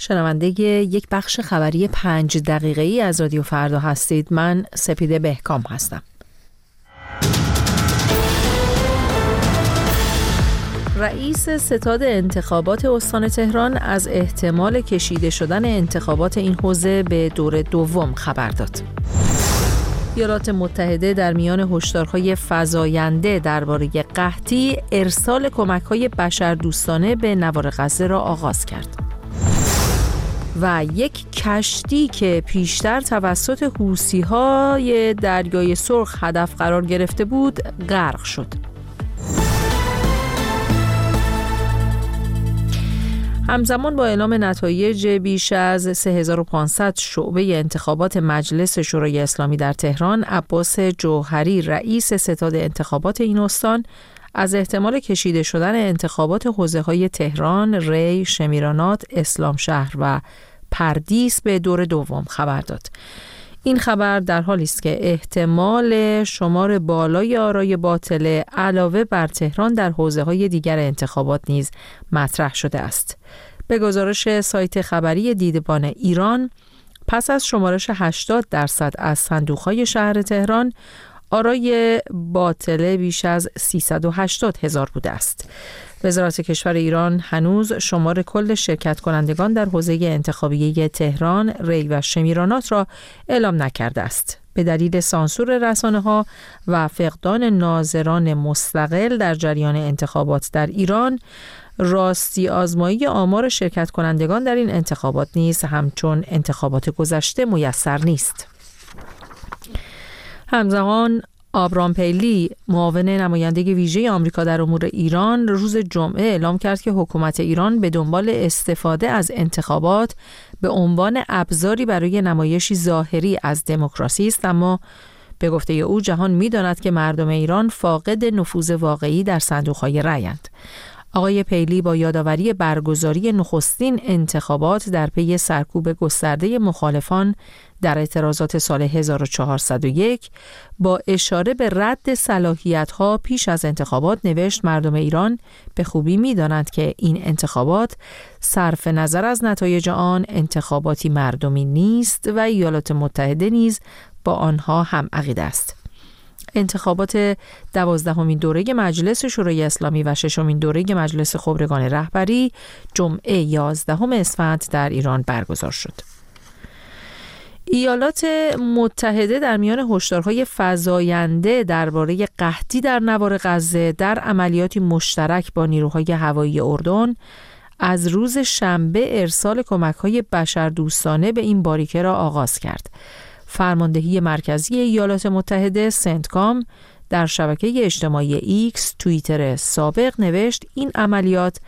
شنونده یک بخش خبری پنج دقیقه ای از رادیو فردا هستید من سپیده بهکام هستم رئیس ستاد انتخابات استان تهران از احتمال کشیده شدن انتخابات این حوزه به دور دوم خبر داد. ایالات متحده در میان هشدارهای فزاینده درباره قحطی ارسال کمک‌های بشردوستانه به نوار غزه را آغاز کرد. و یک کشتی که پیشتر توسط حوسی های دریای سرخ هدف قرار گرفته بود غرق شد. همزمان با اعلام نتایج بیش از 3500 شعبه انتخابات مجلس شورای اسلامی در تهران عباس جوهری رئیس ستاد انتخابات این استان از احتمال کشیده شدن انتخابات حوزه های تهران، ری، شمیرانات، اسلام شهر و پردیس به دور دوم خبر داد. این خبر در حالی است که احتمال شمار بالای آرای باطله علاوه بر تهران در حوزه های دیگر انتخابات نیز مطرح شده است. به گزارش سایت خبری دیدبان ایران پس از شمارش 80 درصد از صندوق شهر تهران آرای باطله بیش از 380 هزار بوده است. وزارت کشور ایران هنوز شمار کل شرکت کنندگان در حوزه انتخابیه تهران، ری و شمیرانات را اعلام نکرده است. به دلیل سانسور رسانه ها و فقدان ناظران مستقل در جریان انتخابات در ایران راستی آزمایی آمار شرکت کنندگان در این انتخابات نیز همچون انتخابات گذشته میسر نیست. همزمان آبرام پیلی معاون نماینده ویژه آمریکا در امور ایران روز جمعه اعلام کرد که حکومت ایران به دنبال استفاده از انتخابات به عنوان ابزاری برای نمایشی ظاهری از دموکراسی است. اما به گفته او جهان می‌داند که مردم ایران فاقد نفوذ واقعی در صندوقهای رأیند آقای پیلی با یادآوری برگزاری نخستین انتخابات در پی سرکوب گسترده مخالفان در اعتراضات سال 1401 با اشاره به رد صلاحیت ها پیش از انتخابات نوشت مردم ایران به خوبی می دانند که این انتخابات صرف نظر از نتایج آن انتخاباتی مردمی نیست و ایالات متحده نیز با آنها هم عقیده است. انتخابات دوازدهمین دوره مجلس شورای اسلامی و ششمین دوره مجلس خبرگان رهبری جمعه 11 اسفند در ایران برگزار شد. ایالات متحده در میان هشدارهای فزاینده درباره قحطی در نوار غزه در عملیاتی مشترک با نیروهای هوایی اردن از روز شنبه ارسال کمک‌های بشردوستانه به این باریکه را آغاز کرد. فرماندهی مرکزی ایالات متحده سنتکام در شبکه اجتماعی ایکس توییتر سابق نوشت این عملیات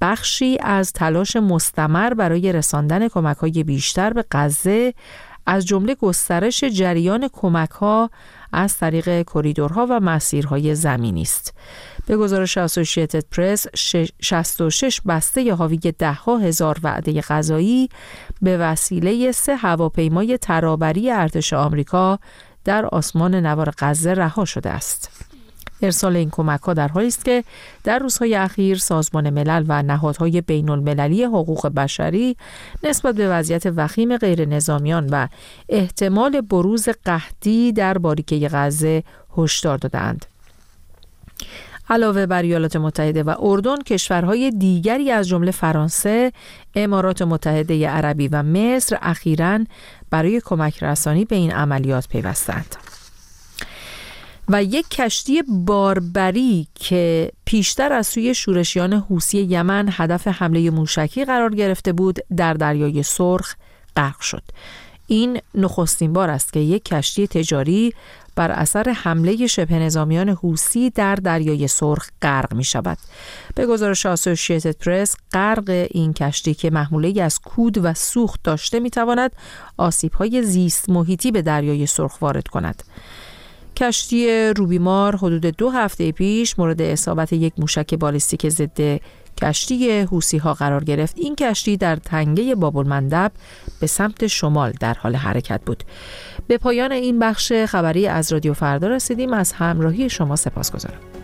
بخشی از تلاش مستمر برای رساندن کمک های بیشتر به غزه از جمله گسترش جریان کمک ها از طریق کریدورها و مسیرهای زمینی است. به گزارش اسوسییتد پرس 66 بسته حاوی ده ها هزار وعده غذایی به وسیله سه هواپیمای ترابری ارتش آمریکا در آسمان نوار غزه رها شده است. ارسال این کمک ها در حالی است که در روزهای اخیر سازمان ملل و نهادهای بین المللی حقوق بشری نسبت به وضعیت وخیم غیر نظامیان و احتمال بروز قحطی در باریکه غزه هشدار دادند. علاوه بر ایالات متحده و اردن کشورهای دیگری از جمله فرانسه، امارات متحده عربی و مصر اخیرا برای کمک رسانی به این عملیات پیوستند. و یک کشتی باربری که پیشتر از سوی شورشیان حوسی یمن هدف حمله موشکی قرار گرفته بود در دریای سرخ غرق شد. این نخستین بار است که یک کشتی تجاری بر اثر حمله شبه نظامیان حوسی در دریای سرخ غرق می شود. به گزارش آسوشیتد پرس غرق این کشتی که محموله از کود و سوخت داشته می تواند آسیب های زیست محیطی به دریای سرخ وارد کند. کشتی روبیمار حدود دو هفته پیش مورد اصابت یک موشک بالستیک ضد کشتی حوسی ها قرار گرفت. این کشتی در تنگه بابل به سمت شمال در حال حرکت بود. به پایان این بخش خبری از رادیو فردا رسیدیم. از همراهی شما سپاس گذارم